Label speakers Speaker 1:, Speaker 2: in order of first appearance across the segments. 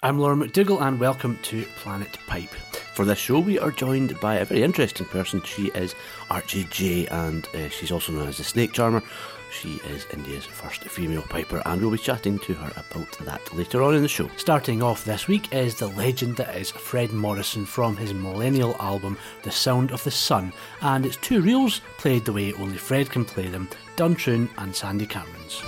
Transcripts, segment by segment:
Speaker 1: I'm Laura McDougall and welcome to Planet Pipe. For this show, we are joined by a very interesting person. She is Archie J, and uh, she's also known as the Snake Charmer. She is India's first female piper, and we'll be chatting to her about that later on in the show. Starting off this week is the legend that is Fred Morrison from his millennial album The Sound of the Sun, and it's two reels played the way only Fred can play them Duntroon and Sandy Cameron's.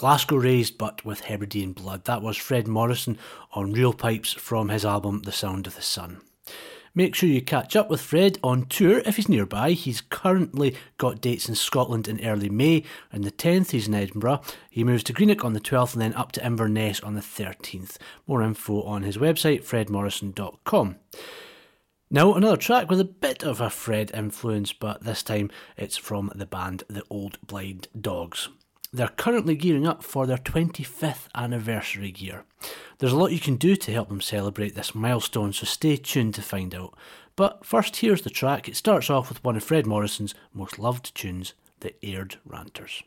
Speaker 1: Glasgow raised but with Hebridean blood. That was Fred Morrison on Reel Pipes from his album The Sound of the Sun. Make sure you catch up with Fred on tour if he's nearby. He's currently got dates in Scotland in early May. On the 10th, he's in Edinburgh. He moves to Greenock on the 12th and then up to Inverness on the 13th. More info on his website, fredmorrison.com. Now, another track with a bit of a Fred influence, but this time it's from the band The Old Blind Dogs. They're currently gearing up for their 25th anniversary year. There's a lot you can do to help them celebrate this milestone, so stay tuned to find out. But first, here's the track. It starts off with one of Fred Morrison's most loved tunes, The Aired Ranters.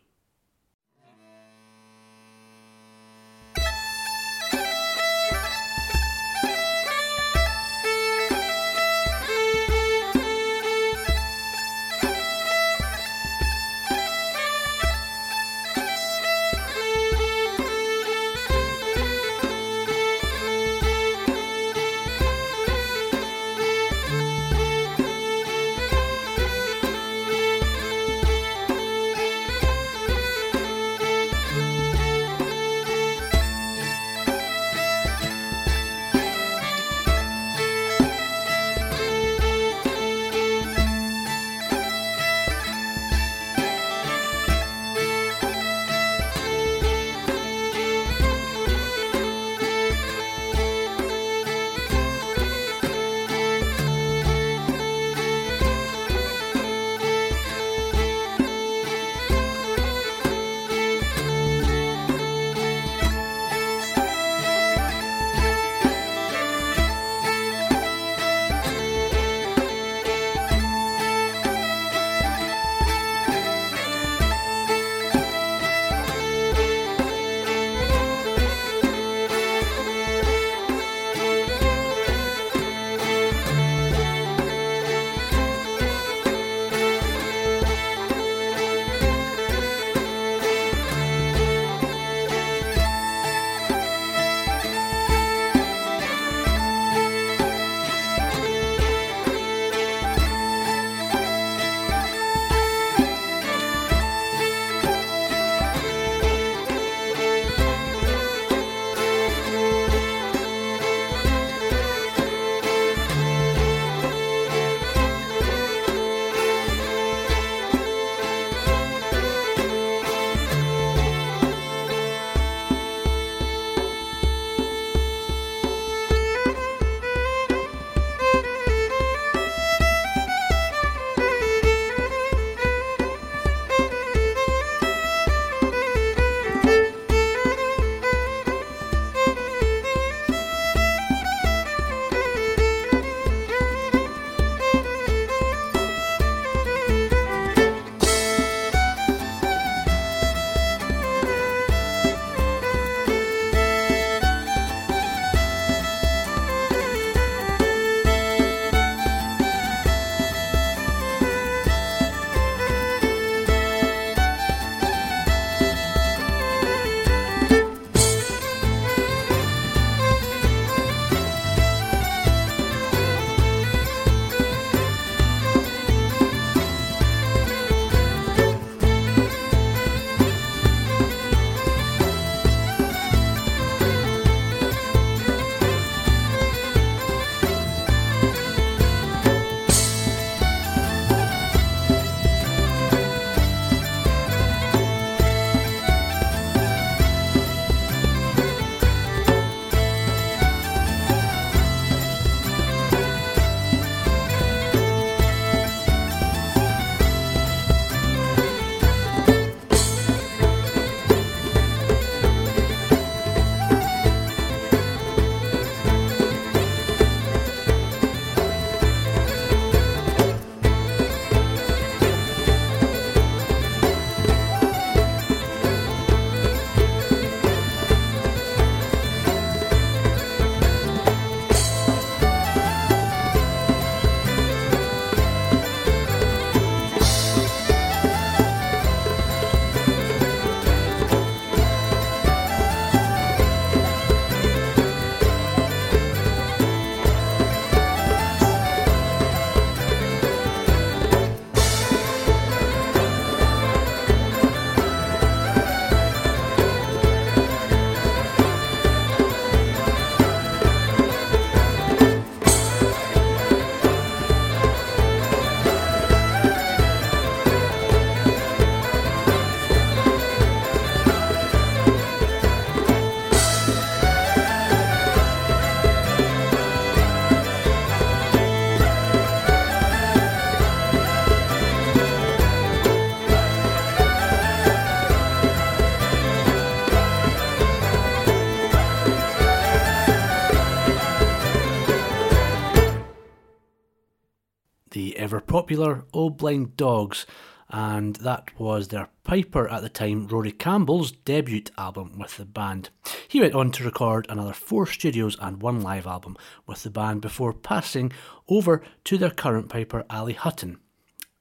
Speaker 1: Popular Old Blind Dogs, and that was their piper at the time, Rory Campbell's debut album with the band. He went on to record another four studios and one live album with the band before passing over to their current piper, Ali Hutton.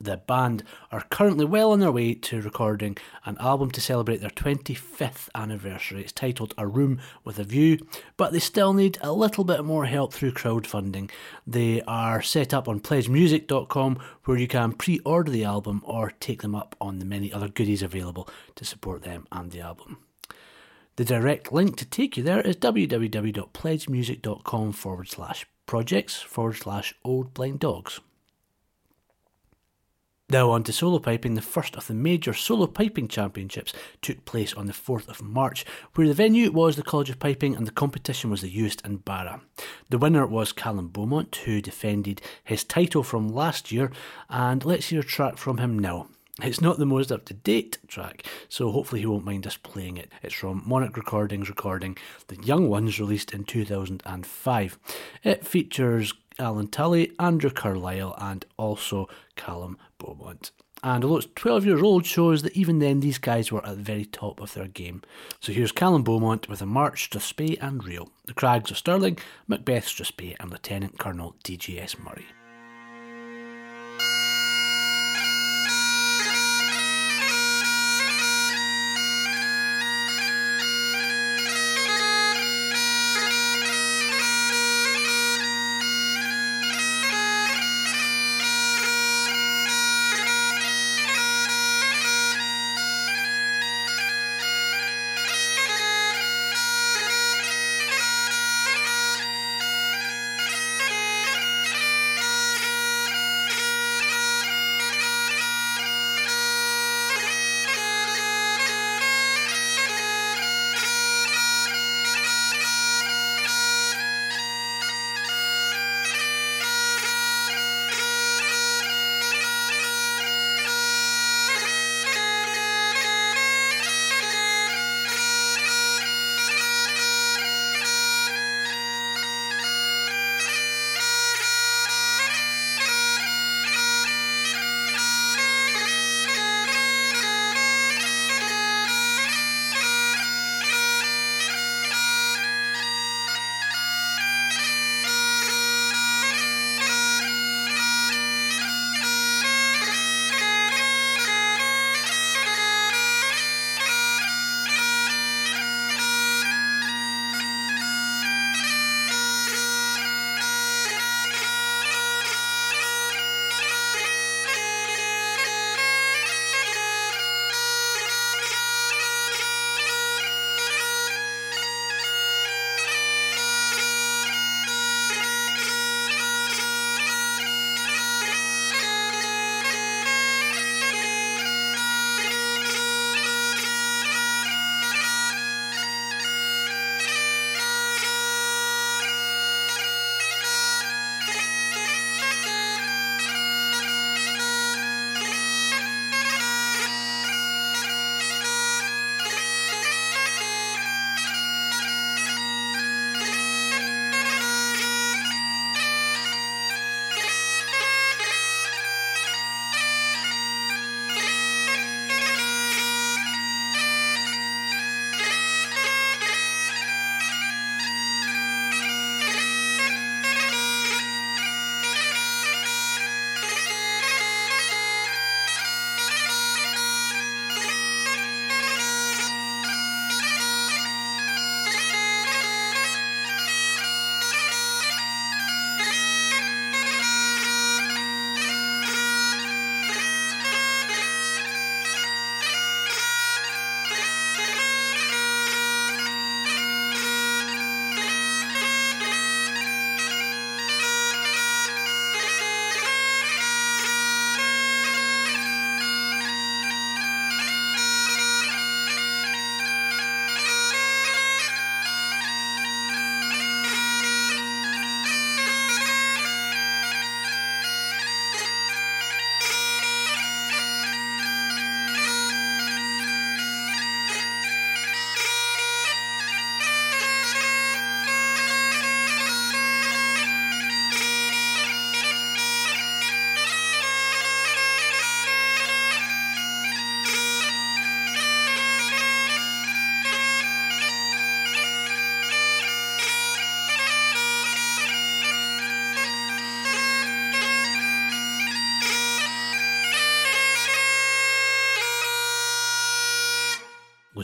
Speaker 1: The band are currently well on their way to recording an album to celebrate their 25th anniversary. It's titled A Room with a View, but they still need a little bit more help through crowdfunding. They are set up on pledgemusic.com where you can pre order the album or take them up on the many other goodies available to support them and the album. The direct link to take you there is www.pledgemusic.com forward slash projects forward slash old blind dogs. Now on to solo piping. The first of the major solo piping championships took place on the 4th of March, where the venue was the College of Piping and the competition was the Uist and Barra. The winner was Callum Beaumont, who defended his title from last year, and let's hear a track from him now. It's not the most up to date track, so hopefully he won't mind us playing it. It's from Monarch Recordings recording The Young Ones, released in 2005. It features Alan Tully, Andrew Carlisle, and also Callum Beaumont. And although it's 12 years old, shows that even then these guys were at the very top of their game. So here's Callum Beaumont with a March, Strathspey and Reel, the Crags of Stirling, Macbeth Strathspey, and Lieutenant Colonel DGS Murray.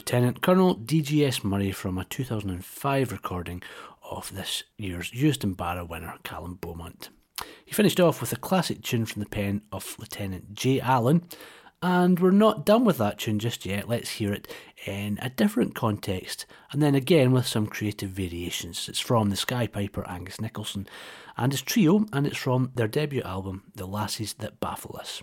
Speaker 1: Lieutenant Colonel DGS Murray from a 2005 recording of this year's Uist and Barra winner, Callum Beaumont. He finished off with a classic tune from the pen of Lieutenant J. Allen, and we're not done with that tune just yet. Let's hear it in a different context, and then again with some creative variations. It's from the Skye Piper Angus Nicholson and his trio, and it's from their debut album, The Lassies That Baffle Us.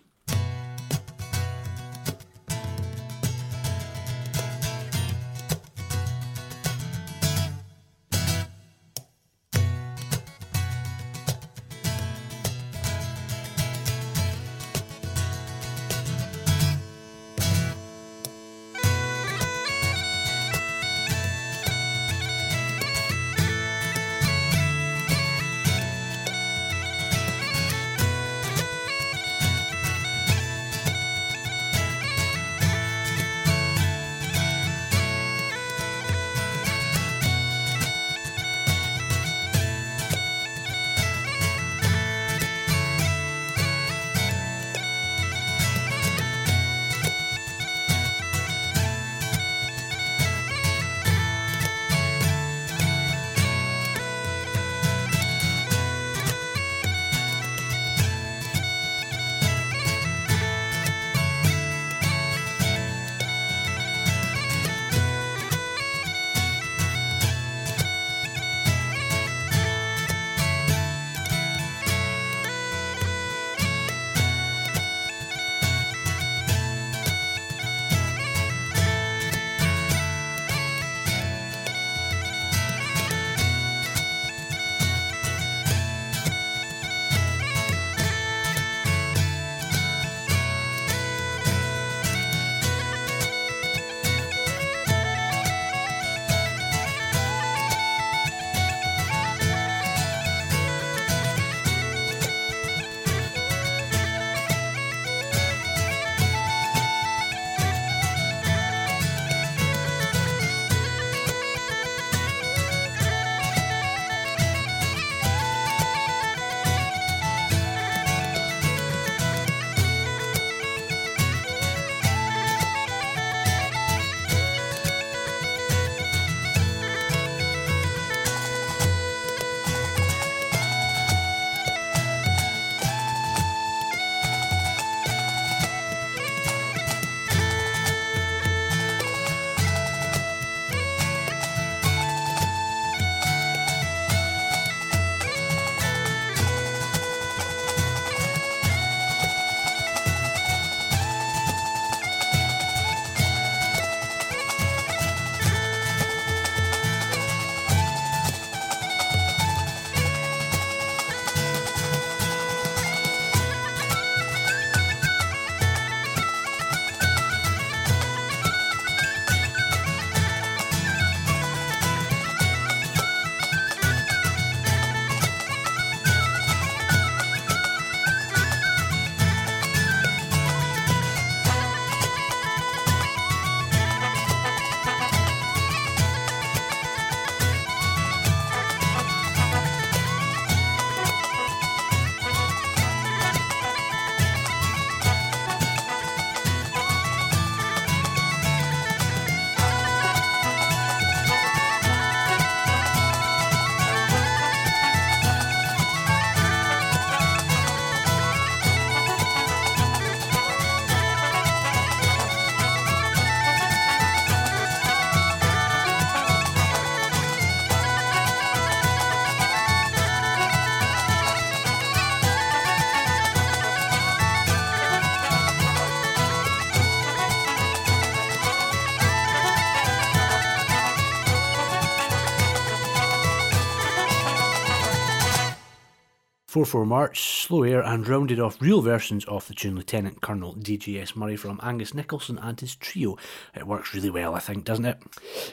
Speaker 1: Four Four March, Slow Air, and rounded off reel versions of the tune Lieutenant Colonel DGS Murray from Angus Nicholson and his trio. It works really well, I think, doesn't it?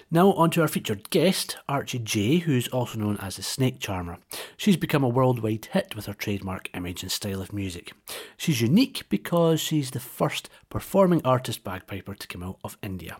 Speaker 1: Now, on to our featured guest, Archie J, who's also known as the Snake Charmer. She's become a worldwide hit with her trademark image and style of music. She's unique because she's the first performing artist bagpiper to come out of India.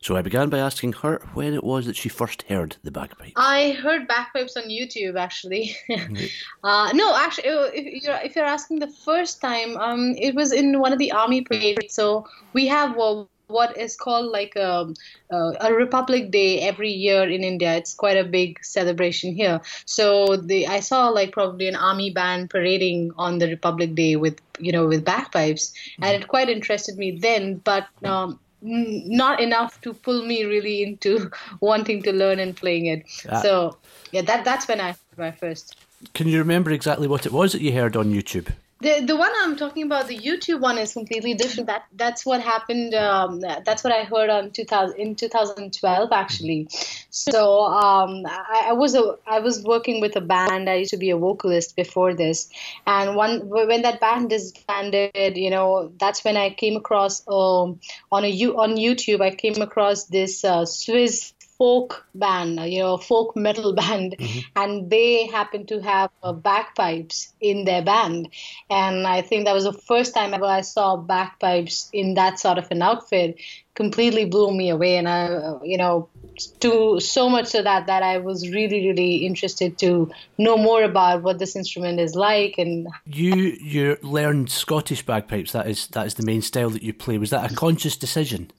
Speaker 1: So I began by asking her when it was that she first heard the bagpipe.
Speaker 2: I heard bagpipes on YouTube, actually. uh, no, actually, uh, if you're, if you're asking the first time, um, it was in one of the army parades. So we have uh, what is called like a, a, Republic Day every year in India. It's quite a big celebration here. So the I saw like probably an army band parading on the Republic Day with you know with bagpipes, mm-hmm. and it quite interested me then. But um, not enough to pull me really into wanting to learn and playing it. Ah. So yeah, that that's when I my first.
Speaker 1: Can you remember exactly what it was that you heard on YouTube?
Speaker 2: The the one I'm talking about, the YouTube one, is completely different. That that's what happened. Um, that's what I heard on 2000 in 2012 actually. So um, I, I, was a I was working with a band. I used to be a vocalist before this, and one when that band disbanded, you know, that's when I came across um, on a on YouTube. I came across this uh, Swiss folk band, you know, folk metal band, mm-hmm. and they happen to have uh, bagpipes in their band. And I think that was the first time ever I saw bagpipes in that sort of an outfit. Completely blew me away, and I, uh, you know, to so much so that that I was really, really interested to know more about what this instrument is like. And
Speaker 1: you, you learned Scottish bagpipes. That is that is the main style that you play. Was that a conscious decision?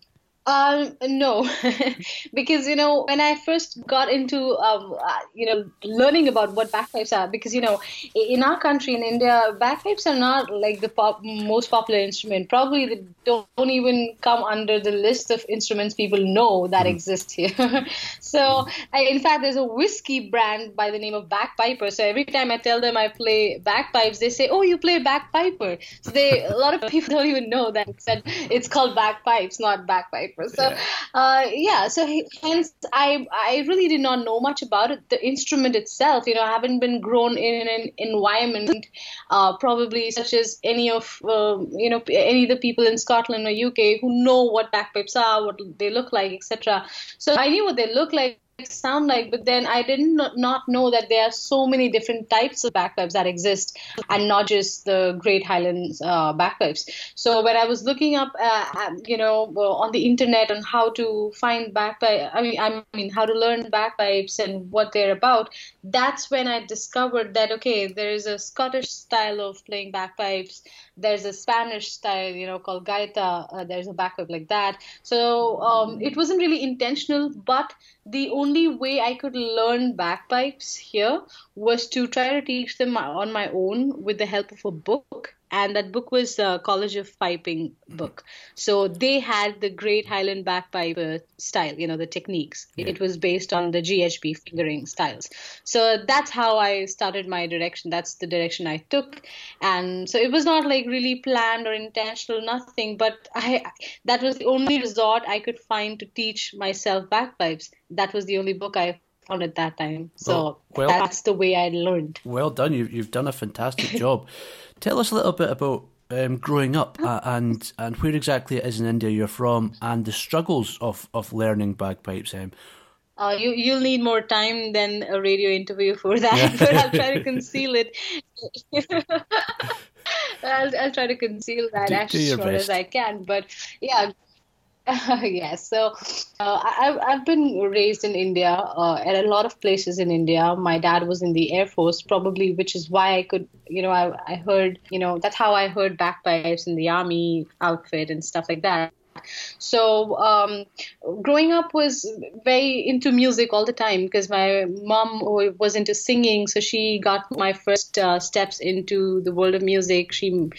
Speaker 2: Um, no, because you know when I first got into um, uh, you know learning about what bagpipes are, because you know in our country in India, bagpipes are not like the pop, most popular instrument. Probably they don't, don't, even come under the list of instruments people know that mm. exist here. so I, in fact, there's a whiskey brand by the name of Bagpiper. So every time I tell them I play bagpipes, they say, "Oh, you play bagpiper." So they a lot of people don't even know that it's, it's called bagpipes, not bagpipe. So, yeah. Uh, yeah. So hence, I I really did not know much about it. The instrument itself, you know, I haven't been grown in an environment, uh, probably such as any of uh, you know any of the people in Scotland or UK who know what bagpipes are, what they look like, etc. So I knew what they look like sound like but then i did not, know that there are so many different types of bagpipes that exist and not just the great highlands uh, bagpipes so when i was looking up uh, you know on the internet on how to find bagpipe i mean i mean how to learn bagpipes and what they're about that's when i discovered that okay there is a scottish style of playing bagpipes there's a spanish style you know called gaita uh, there's a bagpipe like that. So um, it wasn't really intentional but the only way I could learn bagpipes here was to try to teach them on my own with the help of a book and that book was uh, College of Piping book. So they had the Great Highland Bagpipe uh, style, you know, the techniques. Yeah. It was based on the GHP fingering styles. So that's how I started my direction. That's the direction I took, and so it was not like really planned or intentional, nothing. But I that was the only resort I could find to teach myself bagpipes. That was the only book I found at that time. So well, well, that's the way I learned.
Speaker 1: Well done. You, you've done a fantastic job. Tell us a little bit about um, growing up uh, and and where exactly it is in India you're from and the struggles of, of learning bagpipes. Um.
Speaker 2: Uh, you you'll need more time than a radio interview for that, but I'll try to conceal it. I'll, I'll try to conceal that do, as do short best. as I can. But yeah, yes. So uh, I, I've been raised in India uh, at a lot of places in India. My dad was in the Air Force, probably, which is why I could, you know, I, I heard, you know, that's how I heard bagpipes in the army outfit and stuff like that. So um, growing up was very into music all the time because my mom was into singing, so she got my first uh, steps into the world of music. She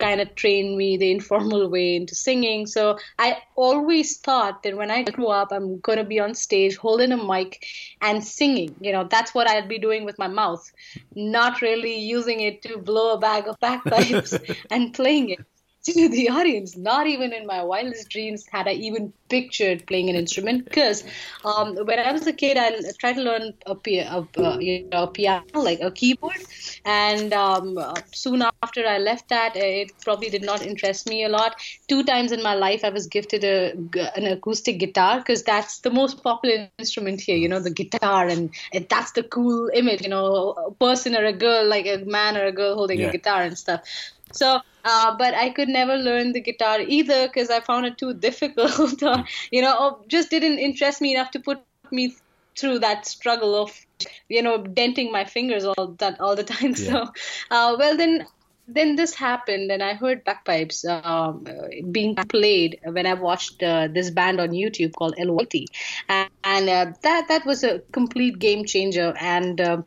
Speaker 2: kind of trained me the informal way into singing. So I always thought that when I grew up, I'm going to be on stage holding a mic and singing. You know, that's what I'd be doing with my mouth, not really using it to blow a bag of bagpipes and playing it to the audience. Not even in my wildest dreams had I even pictured playing an instrument. Because um, when I was a kid, I tried to learn a, a, a, you know, a piano, like a keyboard. And um, soon after I left that, it probably did not interest me a lot. Two times in my life, I was gifted a, an acoustic guitar because that's the most popular instrument here, you know, the guitar. And that's the cool image, you know, a person or a girl, like a man or a girl holding yeah. a guitar and stuff. So, uh, but I could never learn the guitar either because I found it too difficult. or, you know, just didn't interest me enough to put me through that struggle of, you know, denting my fingers all that all the time. Yeah. So, uh, well then then this happened, and I heard bagpipes um, being played when I watched uh, this band on YouTube called Eluveitie, and, and uh, that that was a complete game changer. And uh,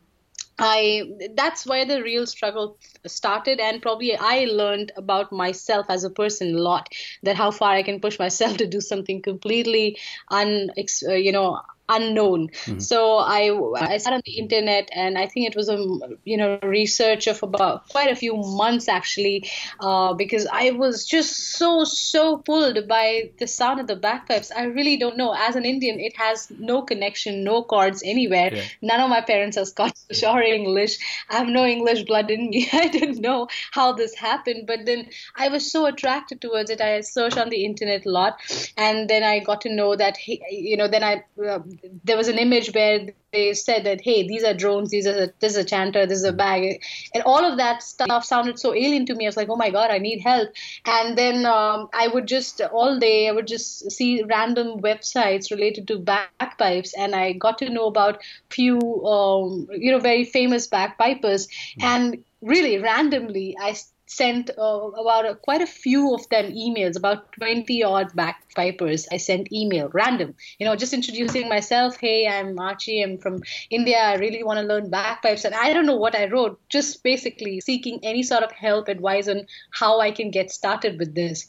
Speaker 2: I that's where the real struggle started, and probably I learned about myself as a person a lot. That how far I can push myself to do something completely un, uh, you know, unknown. Mm-hmm. So I I sat on the internet and I think it was a you know research of about quite a few months actually uh, because I was just so so pulled by the sound of the bagpipes. I really don't know. As an Indian, it has no connection, no chords anywhere. Yeah. None of my parents are Scottish or English. I have no English blood in me. I didn't know how this happened, but then I was so attracted towards it. I searched on the internet a lot, and then I got to know that he, you know then I. Uh, there was an image where they said that hey these are drones these are this is a chanter this is a bag. And all of that stuff sounded so alien to me. I was like oh my god i need help. And then um, i would just all day i would just see random websites related to bagpipes. And i got to know about few um, you know very famous bagpipers. Mm-hmm. and really randomly i sent uh, about a, quite a few of them emails, about 20 odd bagpipers. I sent email, random, you know, just introducing myself. Hey, I'm Archie. I'm from India. I really want to learn bagpipes. And I don't know what I wrote, just basically seeking any sort of help, advice on how I can get started with this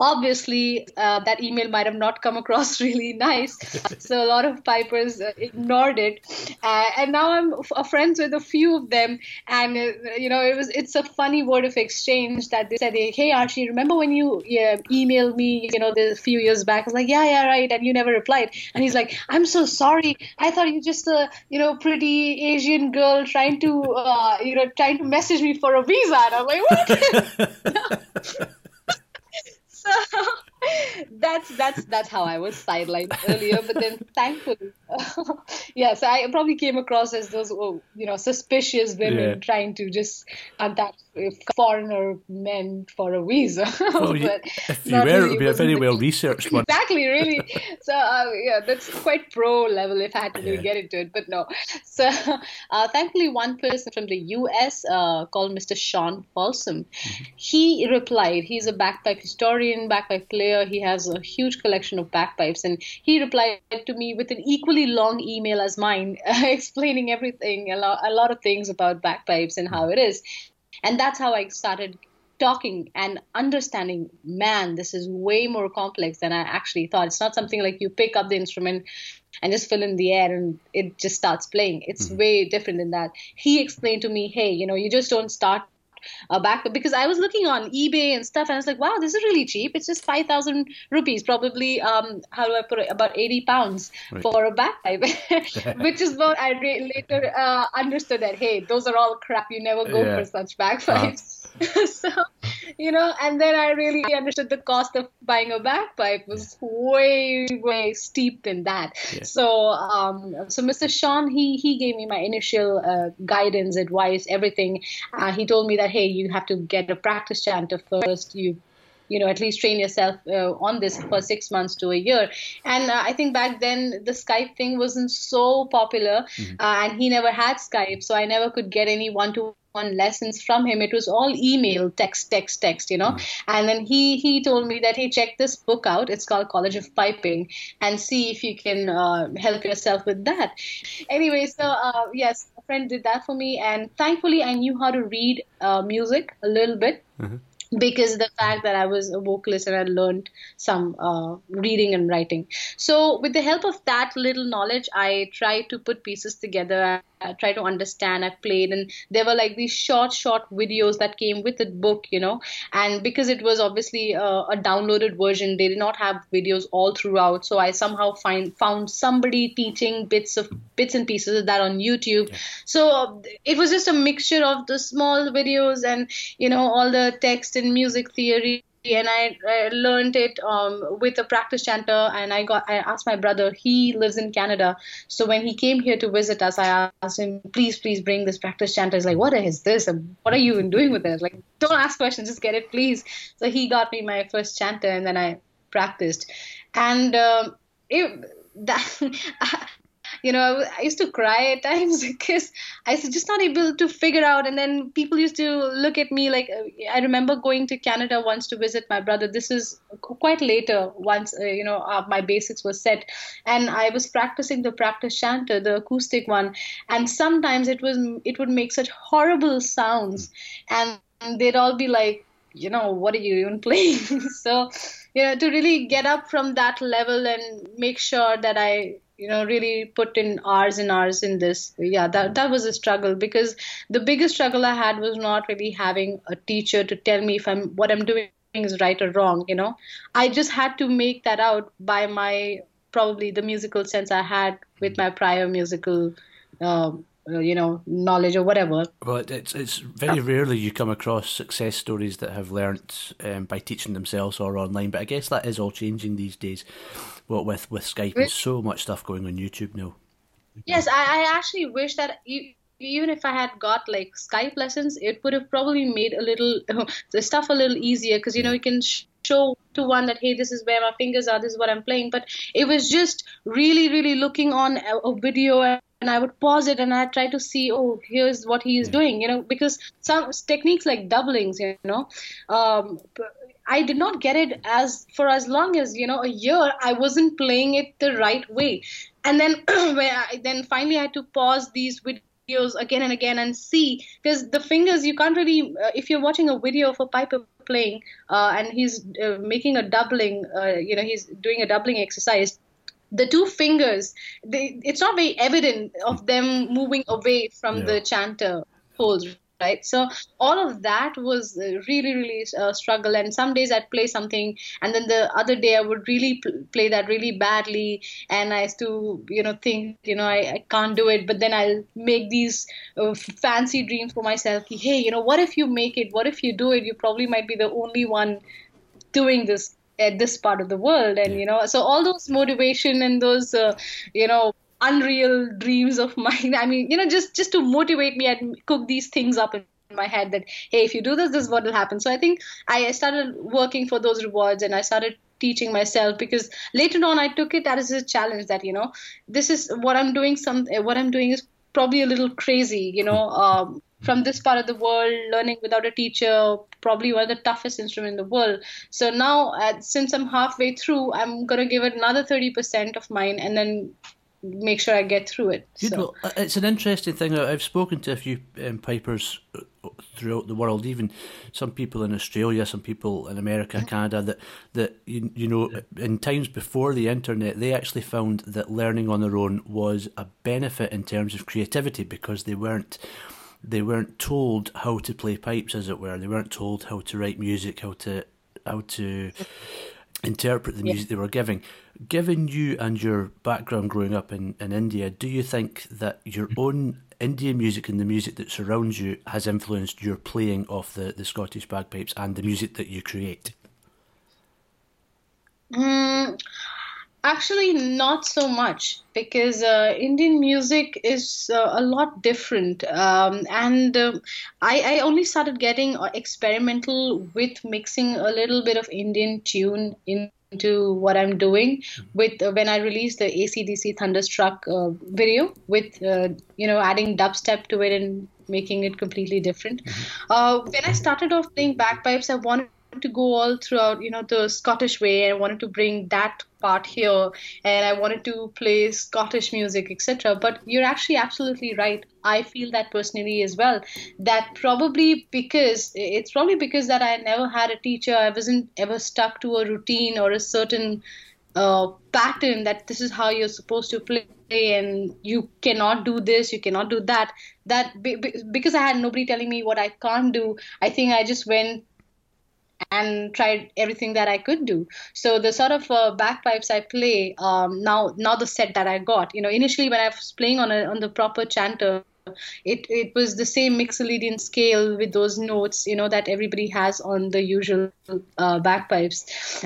Speaker 2: obviously uh, that email might have not come across really nice. So a lot of pipers uh, ignored it. Uh, and now i'm f- friends with a few of them. And uh, you know it was it's a funny word of exchange that they said hey archie remember when you emailed me you know a few years back? I was like yeah yeah right. And you never replied. And he's like i'm so sorry. I thought you just a you know pretty asian girl trying to uh, you know trying to message me for a visa. And i'm like what 哈 哈 that's that's that's how I was sidelined earlier. But then thankfully, uh, yeah, so I probably came across as those oh, you know suspicious women yeah. trying to just contact foreigner men for a visa.
Speaker 1: Well, but if you were, really, it would be a very well researched one.
Speaker 2: Exactly, really. So uh, yeah, that's quite pro level if I had to yeah. really get into it. But no. So uh, thankfully, one person from the U.S. Uh, called Mr. Sean Folsom, mm-hmm. he replied. He's a bagpipe historian, bagpipe player. He has a huge collection of bagpipes, and he replied to me with an equally long email as mine, explaining everything, a lot, a lot of things about bagpipes and how it is. And that's how I started talking and understanding man this is way more complex than i actually thought it's not something like you pick up the instrument and just fill in the air and it just starts playing it's mm-hmm. way different than that he explained to me hey you know you just don't start a back because I was looking on eBay and stuff, and I was like, wow, this is really cheap. It's just five thousand rupees, probably um, how do I put it, about eighty pounds right. for a bagpipe, which is what I re- later uh, understood that hey, those are all crap. You never go yeah. for such bagpipes. Uh-huh. so, you know, and then I really understood the cost of buying a bagpipe was way, way steep than that. Yeah. So, um, so Mr. Sean, he he gave me my initial uh, guidance, advice, everything. Uh, he told me that hey, you have to get a practice chanter first. You you know at least train yourself uh, on this for six months to a year and uh, i think back then the skype thing wasn't so popular mm-hmm. uh, and he never had skype so i never could get any one to on lessons from him it was all email text text text you know mm. and then he he told me that hey check this book out it's called college of piping and see if you can uh, help yourself with that anyway so uh, yes friend did that for me and thankfully i knew how to read uh, music a little bit mm-hmm because the fact that I was a vocalist and I learned some uh, reading and writing. So, with the help of that little knowledge, I tried to put pieces together I try to understand. I played, and there were like these short, short videos that came with the book, you know. And because it was obviously a, a, downloaded version, they did not have videos all throughout. So I somehow find found somebody teaching bits of bits and pieces of that on YouTube. Yeah. So uh, it was just a mixture of the small videos and you know all the text and music theory and I, I learned it um, with a practice chanter and I got I asked my brother he lives in Canada. So when he came here to visit us I asked him please please bring this practice chanter. He's like what is this? What are you even doing with it? Like don't ask questions just get it please. So he got me my first chanter and then I practiced. And um, it that you know, I used to cry at times because I was just not able to figure out. And then people used to look at me like, uh, I remember going to Canada once to visit my brother. This is quite later, once, uh, you know, uh, my basics were set. And I was practicing the practice chanter, the acoustic one. And sometimes it was, it would make such horrible sounds. And they'd all be like, you know, what are you even playing? so, you know, to really get up from that level and make sure that I, you know, really put in hours and hours in this. Yeah, that that was a struggle because the biggest struggle I had was not really having a teacher to tell me if I'm what I'm doing is right or wrong. You know, I just had to make that out by my probably the musical sense I had with my prior musical. Um, you know knowledge or whatever.
Speaker 1: Well, it's it's very rarely you come across success stories that have learnt um, by teaching themselves or online. But I guess that is all changing these days. What with with Skype and so much stuff going on YouTube now.
Speaker 2: Yes, I, I actually wish that you, even if I had got like Skype lessons, it would have probably made a little the stuff a little easier because you know you can. Sh- show to one that hey this is where my fingers are this is what i'm playing but it was just really really looking on a, a video and I would pause it and I'd try to see, oh, here's what he is doing, you know, because some techniques like doublings, you know, um, I did not get it as for as long as you know a year. I wasn't playing it the right way, and then where I, then finally I had to pause these videos again and again and see because the fingers you can't really uh, if you're watching a video of a piper playing uh, and he's uh, making a doubling, uh, you know, he's doing a doubling exercise the two fingers they, it's not very evident of them moving away from yeah. the chanter holes right? So all of that was really really a uh, struggle. And some days i'd play something and then the other day i would really play that really badly and i used to you know think you know i, I can't do it. But then i'll make these uh, fancy dreams for myself. Hey you know what if you make it? What if you do it? You probably might be the only one doing this at this part of the world and you know so all those motivation and those uh, you know unreal dreams of mine i mean you know just just to motivate me and cook these things up in my head that hey if you do this this is what will happen. So i think i started working for those rewards and i started teaching myself because later on i took it as a challenge that you know this is what i'm doing some what i'm doing is probably a little crazy you know um, from this part of the world, learning without a teacher, probably one of the toughest instruments in the world. So now, uh, since I'm halfway through, I'm going to give it another 30% of mine and then make sure I get through it.
Speaker 1: Good. So. Well, uh, it's an interesting thing. I've spoken to a few um, pipers uh, throughout the world, even some people in Australia, some people in America, mm-hmm. Canada, that that you, you know, in times before the internet, they actually found that learning on their own was a benefit in terms of creativity because they weren't they weren't told how to play pipes, as it were. They weren't told how to write music, how to how to interpret the music yeah. they were giving. Given you and your background growing up in, in India, do you think that your own Indian music and the music that surrounds you has influenced your playing of the, the Scottish bagpipes and the music that you create?
Speaker 2: Mm, Actually, not so much because uh, Indian music is uh, a lot different, um, and uh, I, I, only started getting uh, experimental with mixing a little bit of Indian tune into what I'm doing with uh, when I released the ACDC Thunderstruck uh, video with you know adding dubstep to it and making it completely different. Mm-hmm. when I started off playing bagpipes, I wanted to go all throughout, you know, the Scottish way. I wanted to bring that part here, and I wanted to play Scottish music, etc. But you're actually absolutely right. I feel that personally as well. That probably because it's probably because that I never had a teacher. I wasn't ever stuck to a routine or a certain uh, pattern that this is how you're supposed to play and you cannot do this you cannot do that that because i had nobody telling me what i can't do i think i just went and tried everything that I could do. So the sort of uh, I play um, now, now the set that I got, you know, initially when I was playing on a, on the proper chanter, it it was the same Mixolydian scale with those notes, you know, that everybody has on the usual uh.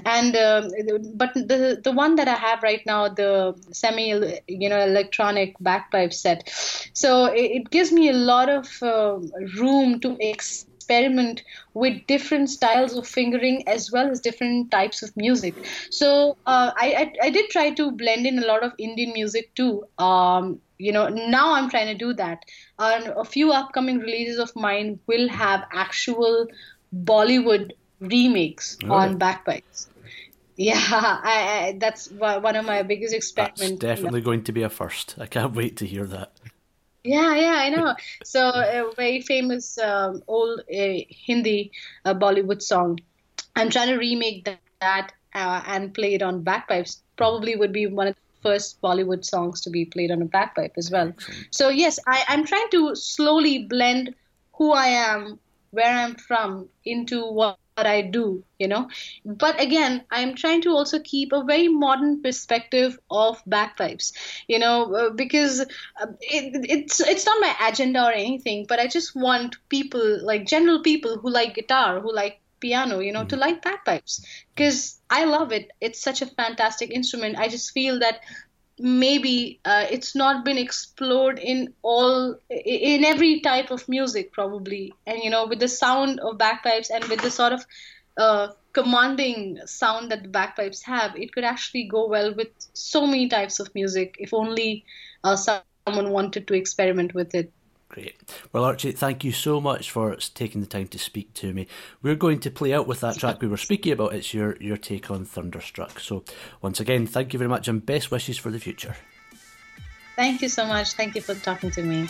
Speaker 2: And um, but the the one that I have right now, the semi you know electronic bagpipe set, so it, it gives me a lot of uh, room to. Ex- experiment with different styles of fingering as well as different types of music. So uh, I, I, I did try to blend in a lot of Indian music too. Um, you know, now I'm trying to do that. And a few upcoming releases of mine will have actual Bollywood remakes oh. on bagpipes. Yeah, I, I, that's one of my biggest experiments. That's
Speaker 1: definitely going to be a first. I can't wait to hear that.
Speaker 2: Yeah, yeah, I know. So a very famous um, old uh, Hindi uh, Bollywood song. I'm trying to remake that, that uh, and play it on bagpipes. Probably would be one of the first Bollywood songs to be played on a bagpipe as well. So yes, I, I'm trying to slowly blend who I am, where I'm from, into what what I do, you know. But again, I'm trying to also keep a very modern perspective of bagpipes, you know, uh, because uh, it, it's it's not my agenda or anything, but I just want people like general people who like guitar, who like piano, you know, mm. to like bagpipes because I love it. It's such a fantastic instrument. I just feel that maybe uh, it's not been explored in all in every type of music probably. And you know with the sound of bagpipes and with the sort of uh, commanding sound that the bagpipes have it could actually go well with so many types of music if only uh, someone wanted to experiment with it
Speaker 1: Great. Well, Archie, thank you so much for taking the time to speak to me. We're going to play out with that track we were speaking about. It's your, your take on Thunderstruck. So, once again, thank you very much and best wishes for the future.
Speaker 2: Thank you so much. Thank you for talking to me.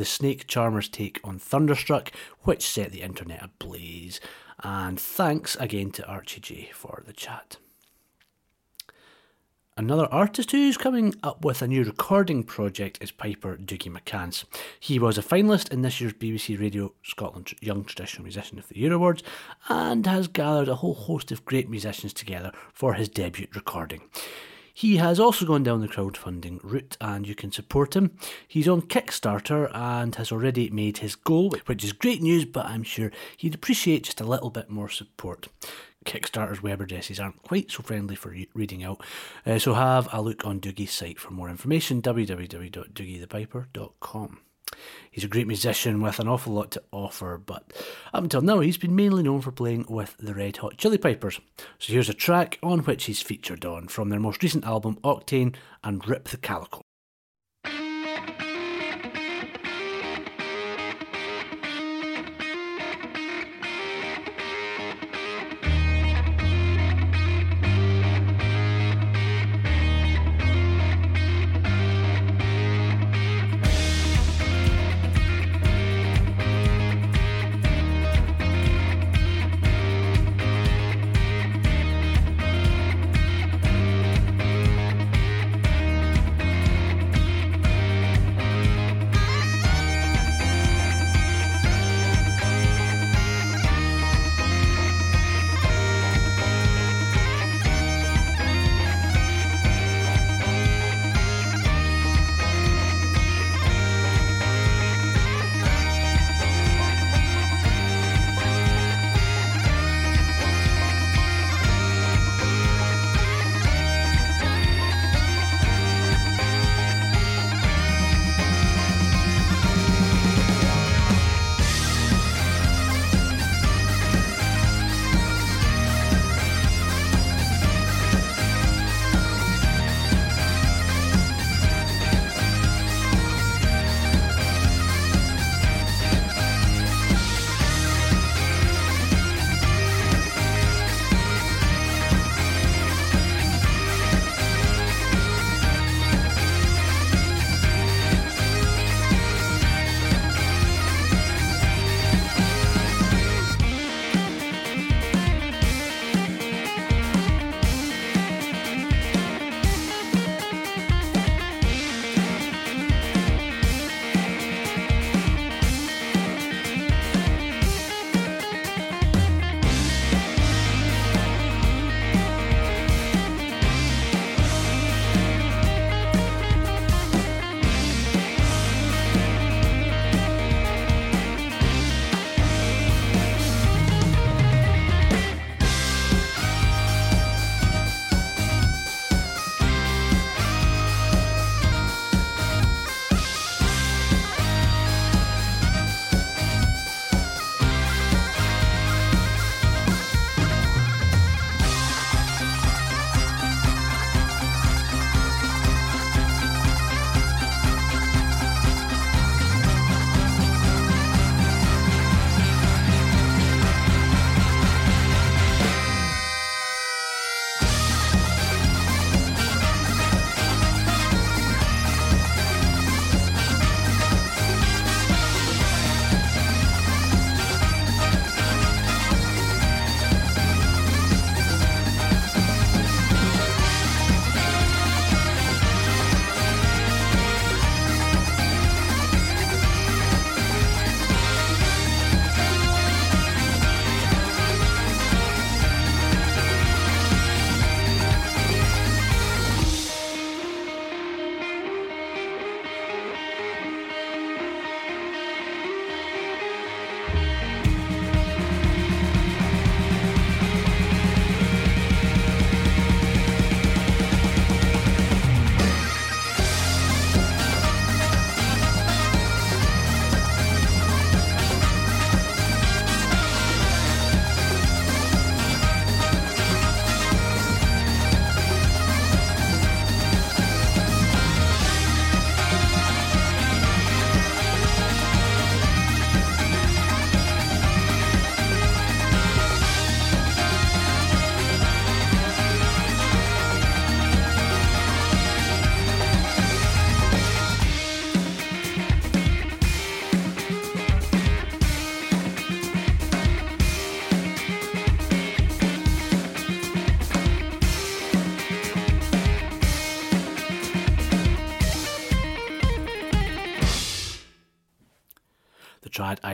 Speaker 1: The Snake Charmer's take on Thunderstruck, which set the internet ablaze. And thanks again to Archie J for the chat. Another artist who's coming up with a new recording project is Piper Dougie McCance. He was a finalist in this year's BBC Radio Scotland Young Traditional Musician of the Year Awards and has gathered a whole host of great musicians together for his debut recording. He has also gone down the crowdfunding route and you can support him. He's on Kickstarter and has already made his goal, which is great news, but I'm sure he'd appreciate just a little bit more support. Kickstarter's web addresses aren't quite so friendly for reading out, uh, so have a look on Dougie's site for more information www.dougiethepiper.com. He's a great musician with an awful lot to offer, but up until now he's been mainly known for playing with the Red Hot Chili Pipers. So here's a track on which he's featured on from their most recent album Octane and Rip the Calico.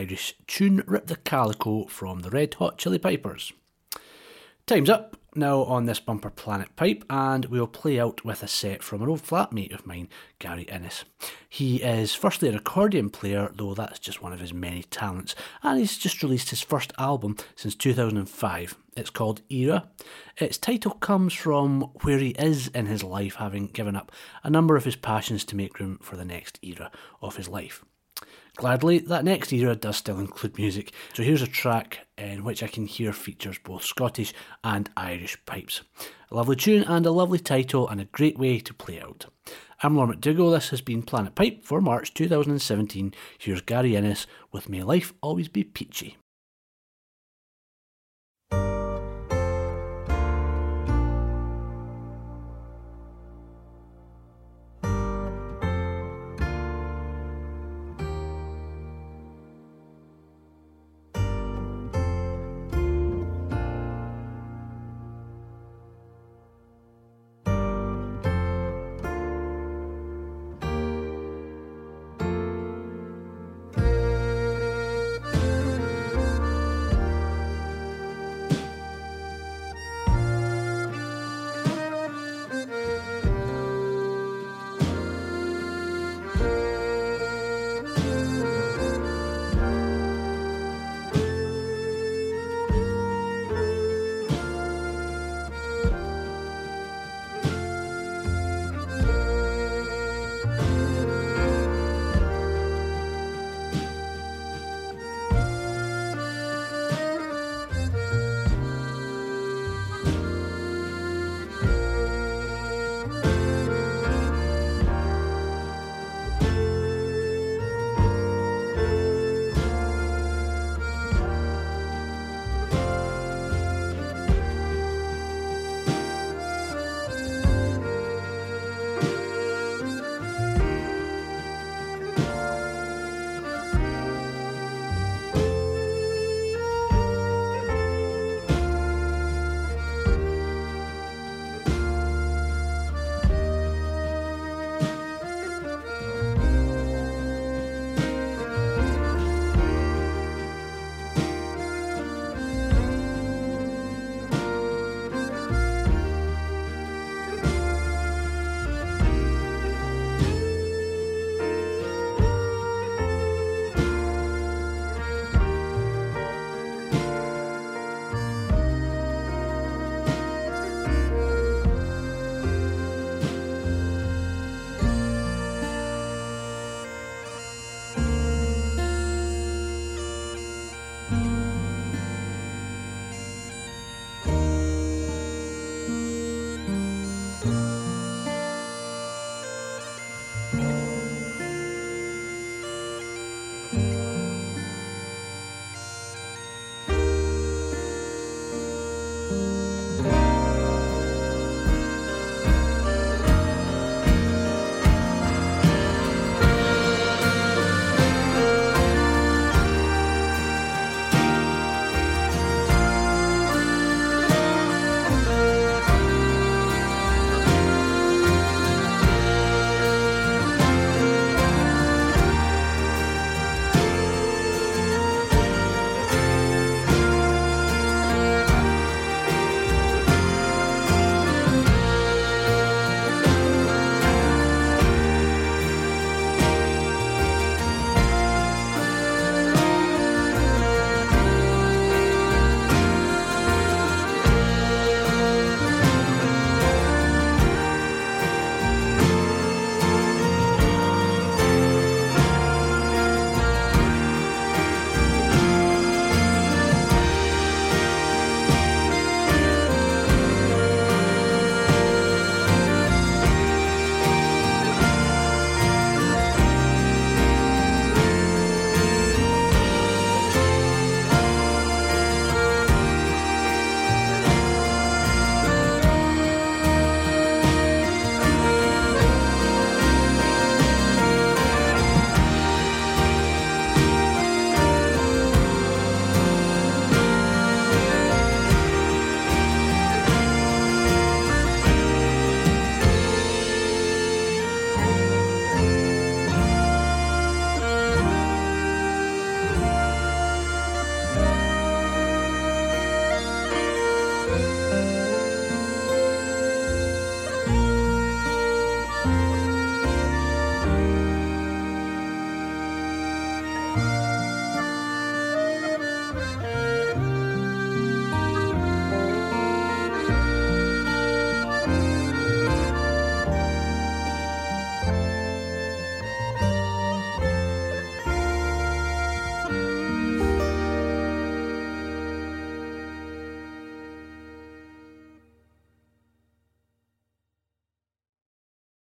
Speaker 1: Irish tune Rip the Calico from the Red Hot Chili Pipers. Time's up now on this bumper Planet Pipe, and we'll play out with a set from an old flatmate of mine, Gary Innes. He is firstly an accordion player, though that's just one of his many talents, and he's just released his first album since 2005. It's called Era. Its title comes from where he is in his life, having given up a number of his passions to make room for the next era of his life. Gladly, that next era does still include music, so here's a track in which I can hear features both Scottish and Irish pipes. A lovely tune and a lovely title, and a great way to play out. I'm Laura McDougall, this has been Planet Pipe for March 2017. Here's Gary Innes with May Life Always Be Peachy.